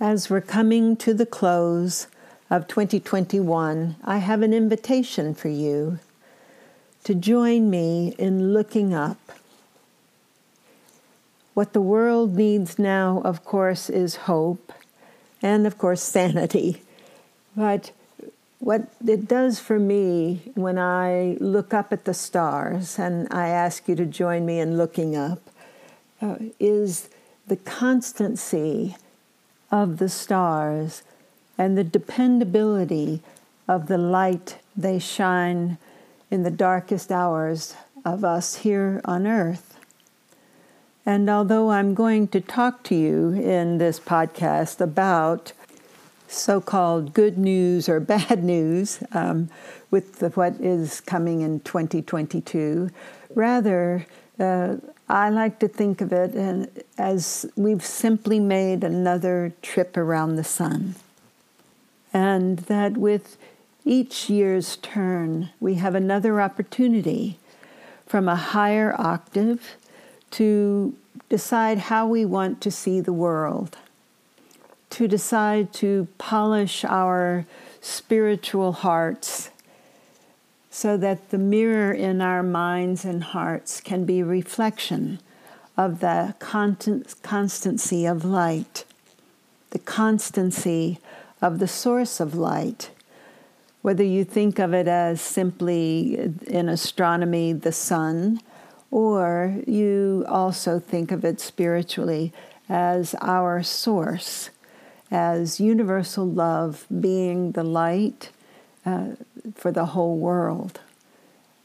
As we're coming to the close of 2021, I have an invitation for you to join me in looking up. What the world needs now, of course, is hope and, of course, sanity. But what it does for me when I look up at the stars, and I ask you to join me in looking up, uh, is the constancy of the stars and the dependability of the light they shine in the darkest hours of us here on earth. And although I'm going to talk to you in this podcast about so called good news or bad news um, with the, what is coming in 2022, rather, uh, I like to think of it as we've simply made another trip around the sun. And that with each year's turn, we have another opportunity from a higher octave to decide how we want to see the world, to decide to polish our spiritual hearts so that the mirror in our minds and hearts can be reflection of the constancy of light, the constancy of the source of light. Whether you think of it as simply in astronomy the sun, or you also think of it spiritually as our source, as universal love being the light uh, for the whole world.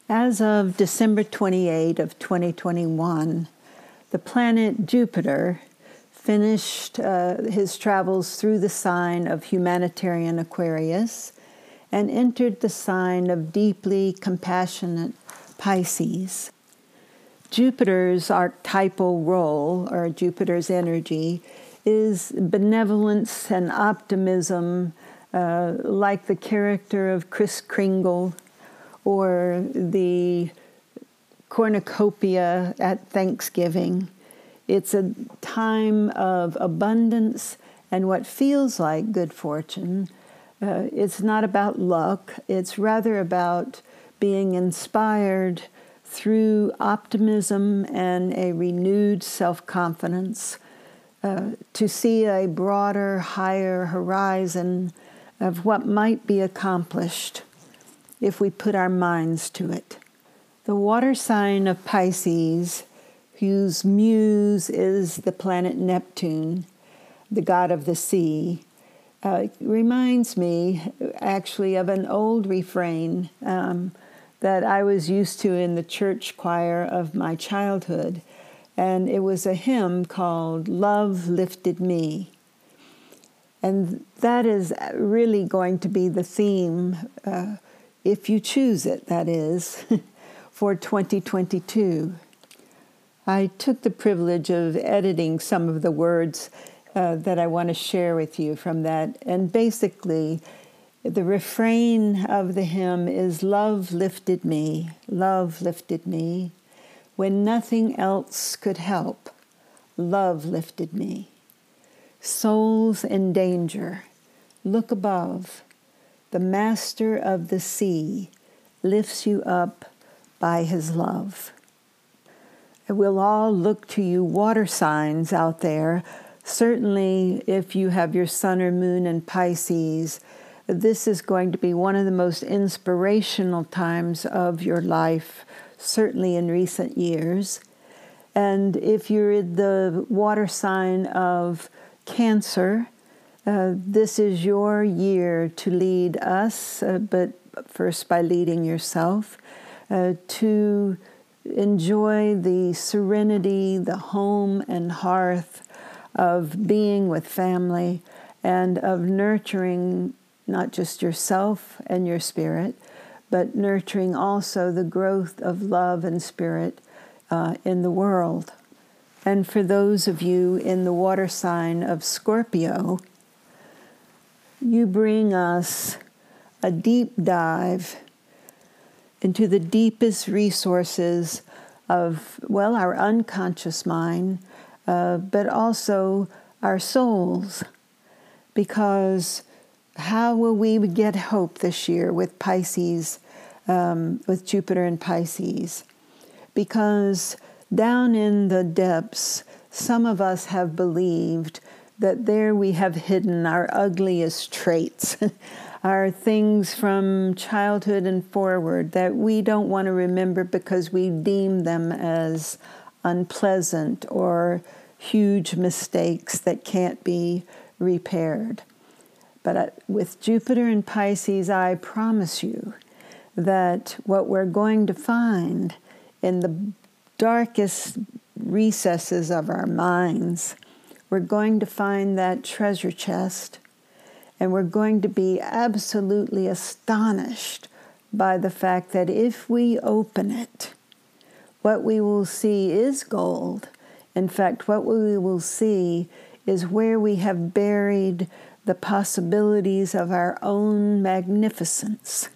As of December 28 of 2021, the planet Jupiter finished uh, his travels through the sign of humanitarian Aquarius and entered the sign of deeply compassionate Pisces. Jupiter's archetypal role, or Jupiter's energy, is benevolence and optimism, uh, like the character of Kris Kringle or the cornucopia at Thanksgiving. It's a time of abundance and what feels like good fortune, uh, it's not about luck, it's rather about being inspired through optimism and a renewed self confidence uh, to see a broader, higher horizon of what might be accomplished if we put our minds to it. The water sign of Pisces, whose muse is the planet Neptune, the god of the sea, uh, reminds me actually of an old refrain um, that I was used to in the church choir of my childhood. And it was a hymn called Love Lifted Me. And that is really going to be the theme, uh, if you choose it, that is, for 2022. I took the privilege of editing some of the words uh, that I want to share with you from that. And basically, the refrain of the hymn is Love lifted me, love lifted me. When nothing else could help, love lifted me. Souls in danger, look above. The master of the sea lifts you up by his love. We'll all look to you, water signs out there certainly if you have your sun or moon in Pisces, this is going to be one of the most inspirational times of your life, certainly in recent years. And if you're the water sign of Cancer, uh, this is your year to lead us, uh, but first by leading yourself, uh, to enjoy the serenity, the home and hearth of being with family and of nurturing not just yourself and your spirit, but nurturing also the growth of love and spirit uh, in the world. And for those of you in the water sign of Scorpio, you bring us a deep dive into the deepest resources of, well, our unconscious mind uh, but also our souls. because how will we get hope this year with Pisces, um, with Jupiter and Pisces? Because down in the depths, some of us have believed that there we have hidden our ugliest traits, our things from childhood and forward that we don't want to remember because we deem them as unpleasant or huge mistakes that can't be repaired. But uh, with Jupiter and Pisces, I promise you that what we're going to find in the darkest recesses of our minds, we're going to find that treasure chest and we're going to be absolutely astonished by the fact that if we open it, what we will see is gold. In fact, what we will see is where we have buried the possibilities of our own magnificence.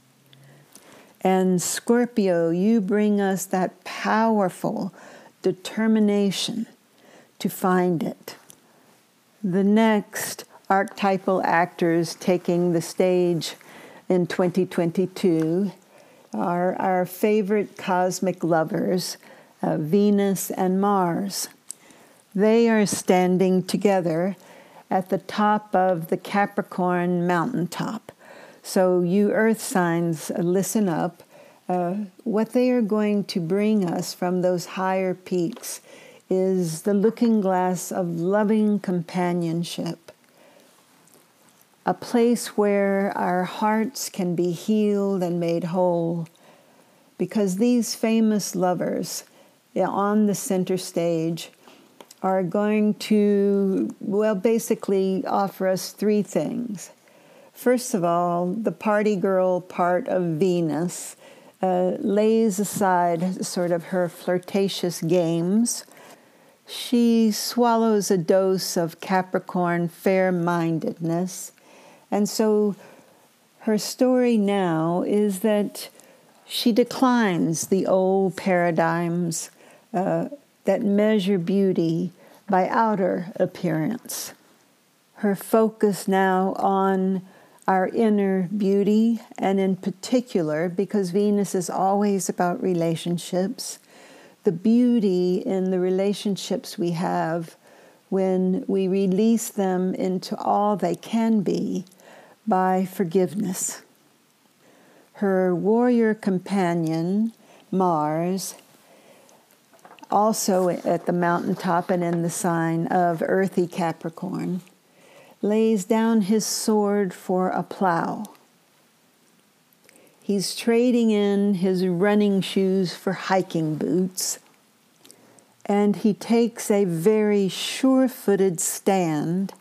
And Scorpio, you bring us that powerful determination to find it. The next archetypal actors taking the stage in 2022 are our favorite cosmic lovers, uh, Venus and Mars. They are standing together at the top of the Capricorn mountaintop. So, you earth signs, uh, listen up. Uh, what they are going to bring us from those higher peaks is the looking glass of loving companionship, a place where our hearts can be healed and made whole. Because these famous lovers on the center stage are going to, well, basically offer us three things. First of all, the party girl part of Venus uh, lays aside sort of her flirtatious games. She swallows a dose of Capricorn fair mindedness. And so her story now is that she declines the old paradigms uh, that measure beauty by outer appearance. Her focus now on our inner beauty, and in particular, because Venus is always about relationships, the beauty in the relationships we have when we release them into all they can be by forgiveness. Her warrior companion, Mars, also at the mountaintop and in the sign of earthy Capricorn, lays down his sword for a plow. He's trading in his running shoes for hiking boots, and he takes a very sure footed stand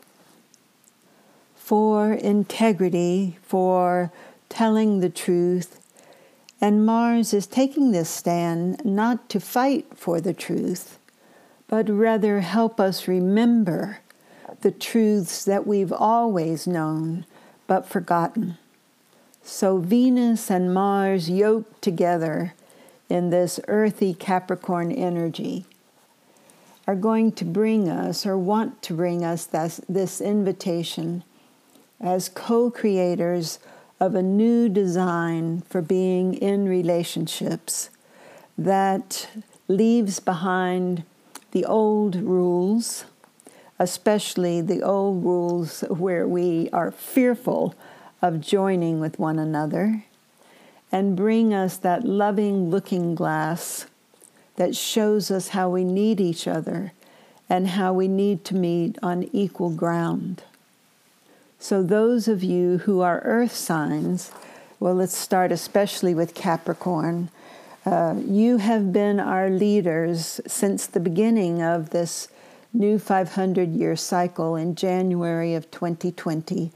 for integrity, for telling the truth, and Mars is taking this stand not to fight for the truth, but rather help us remember the truths that we've always known but forgotten. So Venus and Mars yoked together in this earthy Capricorn energy are going to bring us or want to bring us this, this invitation as co creators of a new design for being in relationships that leaves behind the old rules, especially the old rules where we are fearful of joining with one another, and bring us that loving looking glass that shows us how we need each other and how we need to meet on equal ground. So, those of you who are earth signs, well, let's start especially with Capricorn. Uh, you have been our leaders since the beginning of this new 500 year cycle in January of 2020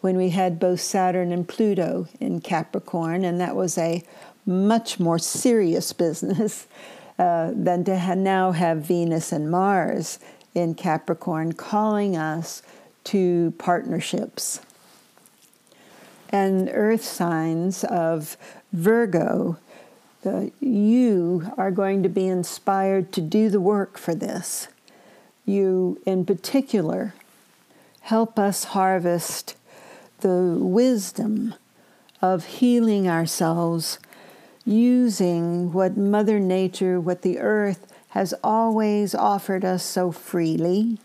when we had both Saturn and Pluto in Capricorn, and that was a much more serious business uh, than to now have Venus and Mars in Capricorn calling us to partnerships. And earth signs of Virgo, the, you are going to be inspired to do the work for this. You, in particular, help us harvest the wisdom of healing ourselves using what Mother Nature, what the earth has always offered us so freely.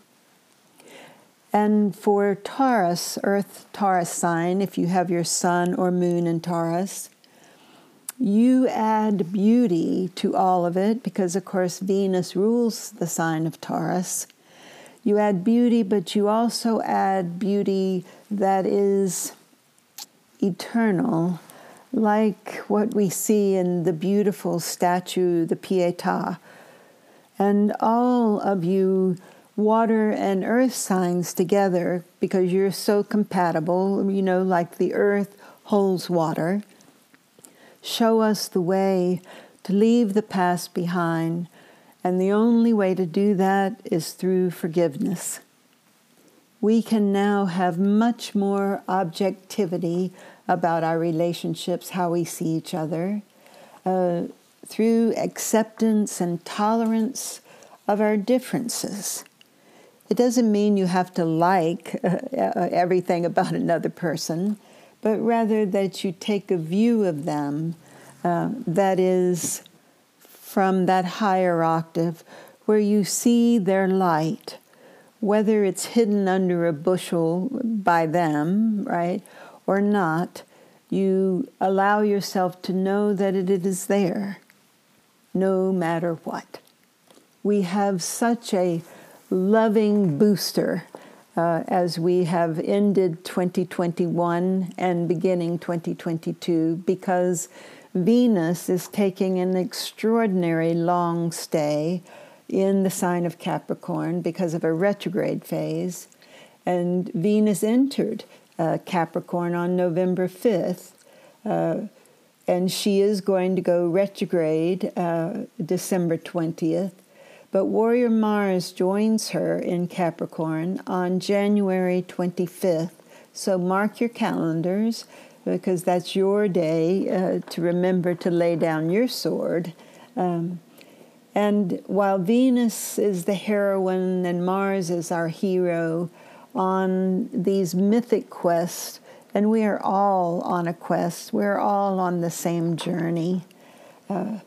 And for Taurus, Earth Taurus sign, if you have your sun or moon in Taurus, you add beauty to all of it because, of course, Venus rules the sign of Taurus. You add beauty, but you also add beauty that is eternal, like what we see in the beautiful statue, the Pietà. And all of you water and earth signs together because you're so compatible, you know, like the earth holds water. Show us the way to leave the past behind, and the only way to do that is through forgiveness. We can now have much more objectivity about our relationships, how we see each other, uh, through acceptance and tolerance of our differences. It doesn't mean you have to like uh, everything about another person, but rather that you take a view of them uh, that is from that higher octave where you see their light, whether it's hidden under a bushel by them, right, or not, you allow yourself to know that it is there, no matter what. We have such a loving booster uh, as we have ended 2021 and beginning 2022 because Venus is taking an extraordinary long stay in the sign of Capricorn because of a retrograde phase. And Venus entered uh, Capricorn on November 5th. Uh, and she is going to go retrograde uh, December 20th. But Warrior Mars joins her in Capricorn on January 25th. So mark your calendars because that's your day uh, to remember to lay down your sword. Um, and while Venus is the heroine and Mars is our hero on these mythic quests, and we are all on a quest, we're all on the same journey. Uh,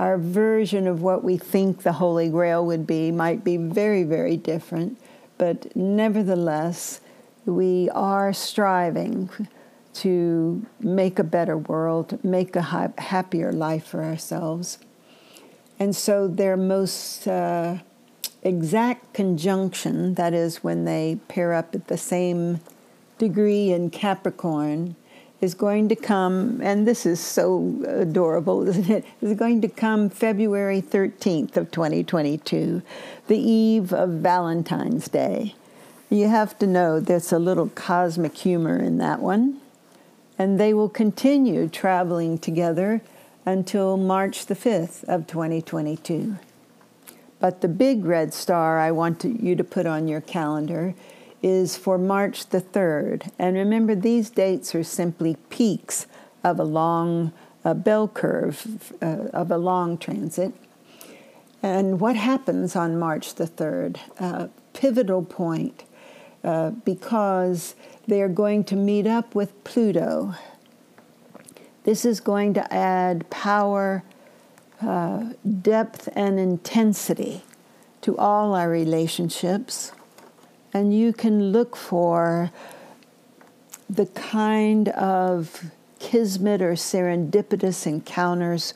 our version of what we think the Holy Grail would be might be very, very different, but nevertheless, we are striving to make a better world, make a happier life for ourselves. And so their most uh, exact conjunction, that is, when they pair up at the same degree in Capricorn, is going to come, and this is so adorable, isn't it? Is going to come February 13th of 2022, the eve of Valentine's Day. You have to know there's a little cosmic humor in that one. And they will continue traveling together until March the 5th of 2022. But the big red star I want to, you to put on your calendar is for March the 3rd. And remember, these dates are simply peaks of a long a bell curve uh, of a long transit. And what happens on March the 3rd? Uh, pivotal point uh, because they are going to meet up with Pluto. This is going to add power, uh, depth, and intensity to all our relationships and you can look for the kind of kismet or serendipitous encounters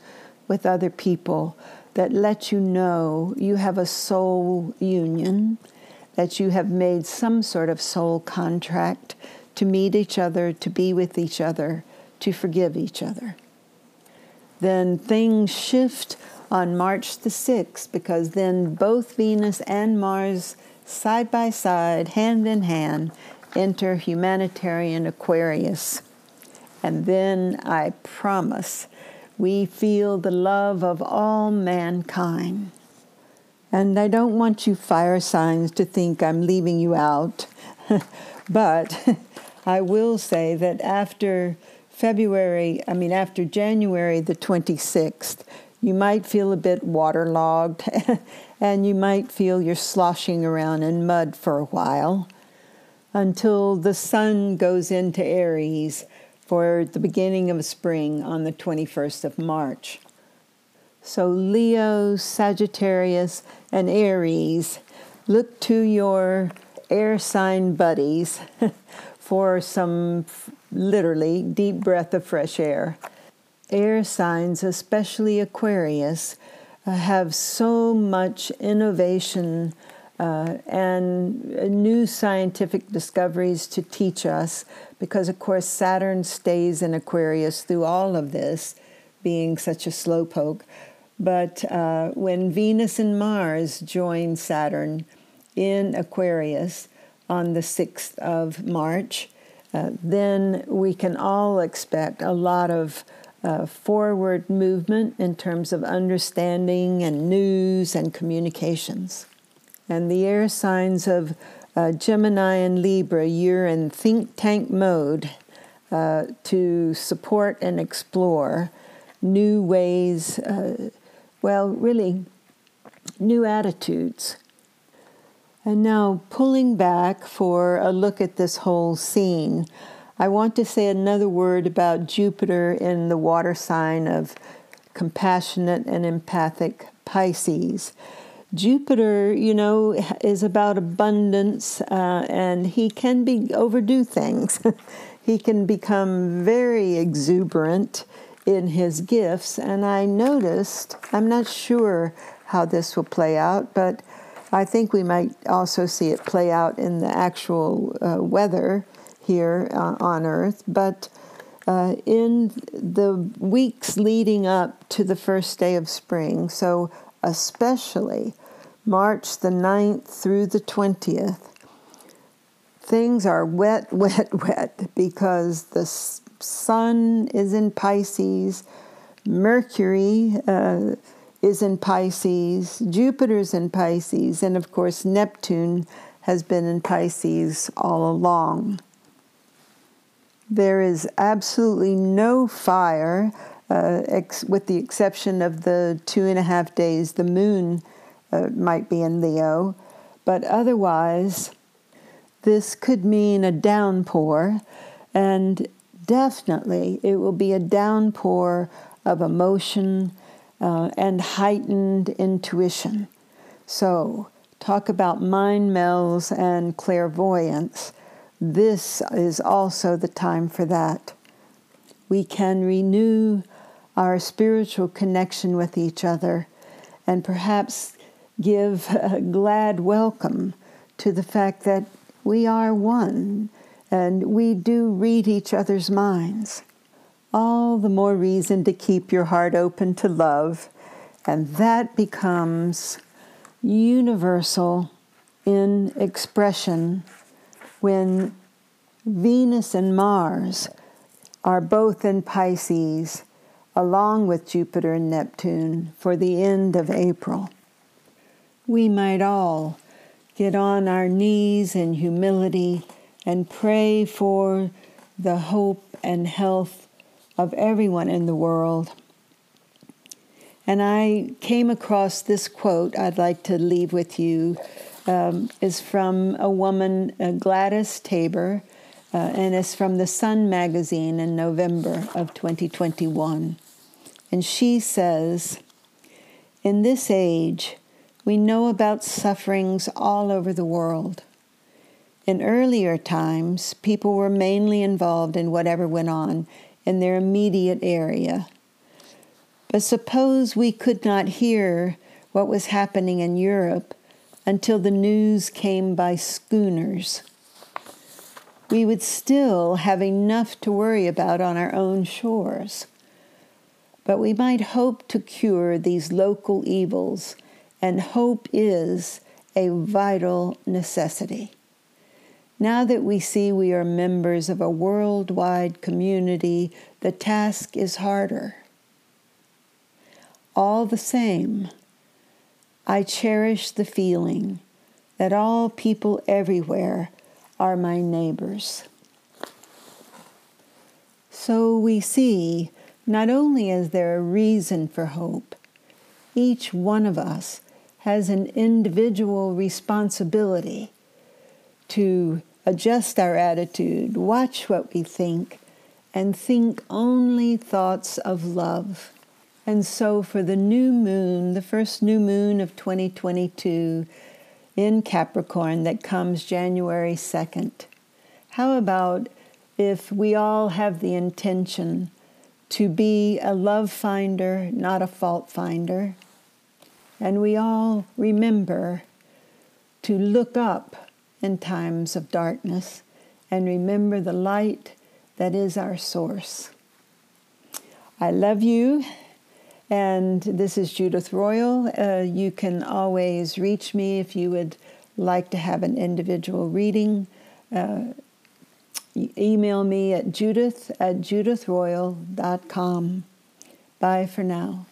with other people that let you know you have a soul union, that you have made some sort of soul contract to meet each other, to be with each other, to forgive each other. Then things shift on March the 6th because then both Venus and Mars side by side, hand in hand, enter humanitarian Aquarius. And then I promise we feel the love of all mankind. And I don't want you fire signs to think I'm leaving you out, but I will say that after February, I mean, after January the 26th, you might feel a bit waterlogged and you might feel you're sloshing around in mud for a while. until the sun goes into Aries for the beginning of spring on the 21st of March. So, Leo, Sagittarius, and Aries, look to your air sign buddies for some literally deep breath of fresh air. Air signs, especially Aquarius, uh, have so much innovation uh, and new scientific discoveries to teach us because, of course, Saturn stays in Aquarius through all of this, being such a slowpoke. But uh, when Venus and Mars join Saturn in Aquarius on the 6th of March, uh, then we can all expect a lot of forward movement in terms of understanding and news and communications. And the air signs of uh, Gemini and Libra, you're in think tank mode uh, to support and explore new ways, uh, well, really, new attitudes. And now, pulling back for a look at this whole scene, I want to say another word about Jupiter in the water sign of compassionate and empathic Pisces. Jupiter, you know, is about abundance, uh, and he can be overdo things. he can become very exuberant in his gifts, and I noticed. I'm not sure how this will play out, but I think we might also see it play out in the actual uh, weather here uh, on Earth. But uh, in the weeks leading up to the first day of spring, so especially March the 9th through the 20th, things are wet, wet, wet because the sun is in Pisces, Mercury uh, is in Pisces, Jupiter's in Pisces, and of course, Neptune has been in Pisces all along. There is absolutely no fire, uh, ex- with the exception of the two and a half days the moon uh, might be in Leo, but otherwise, this could mean a downpour, and definitely it will be a downpour of emotion uh, and heightened intuition. So, talk about mind melds and clairvoyance. This is also the time for that. We can renew our spiritual connection with each other and perhaps give a glad welcome to the fact that we are one and we do read each other's minds. All the more reason to keep your heart open to love, and that becomes universal in expression when Venus and Mars are both in Pisces, along with Jupiter and Neptune, for the end of April we might all get on our knees in humility and pray for the hope and health of everyone in the world. And I came across this quote I'd like to leave with you. Um, is from a woman, uh, Gladys Taber, uh, and it's from the Sun magazine in November of 2021. And she says, In this age, we know about sufferings all over the world. In earlier times, people were mainly involved in whatever went on in their immediate area. But suppose we could not hear what was happening in Europe until the news came by schooners. We would still have enough to worry about on our own shores. But we might hope to cure these local evils and hope is a vital necessity. Now that we see we are members of a worldwide community, the task is harder. All the same, I cherish the feeling that all people everywhere are my neighbors. So we see not only is there a reason for hope, each one of us has an individual responsibility to adjust our attitude, watch what we think, and think only thoughts of love. And so, for the new moon, the first new moon of 2022 in Capricorn that comes January 2nd, how about if we all have the intention to be a love finder, not a fault finder, and we all remember to look up in times of darkness and remember the light that is our source. I love you. And this is Judith Royal. Uh, you can always reach me if you would like to have an individual reading. Uh, email me at judith at judithroyal.com. Bye for now.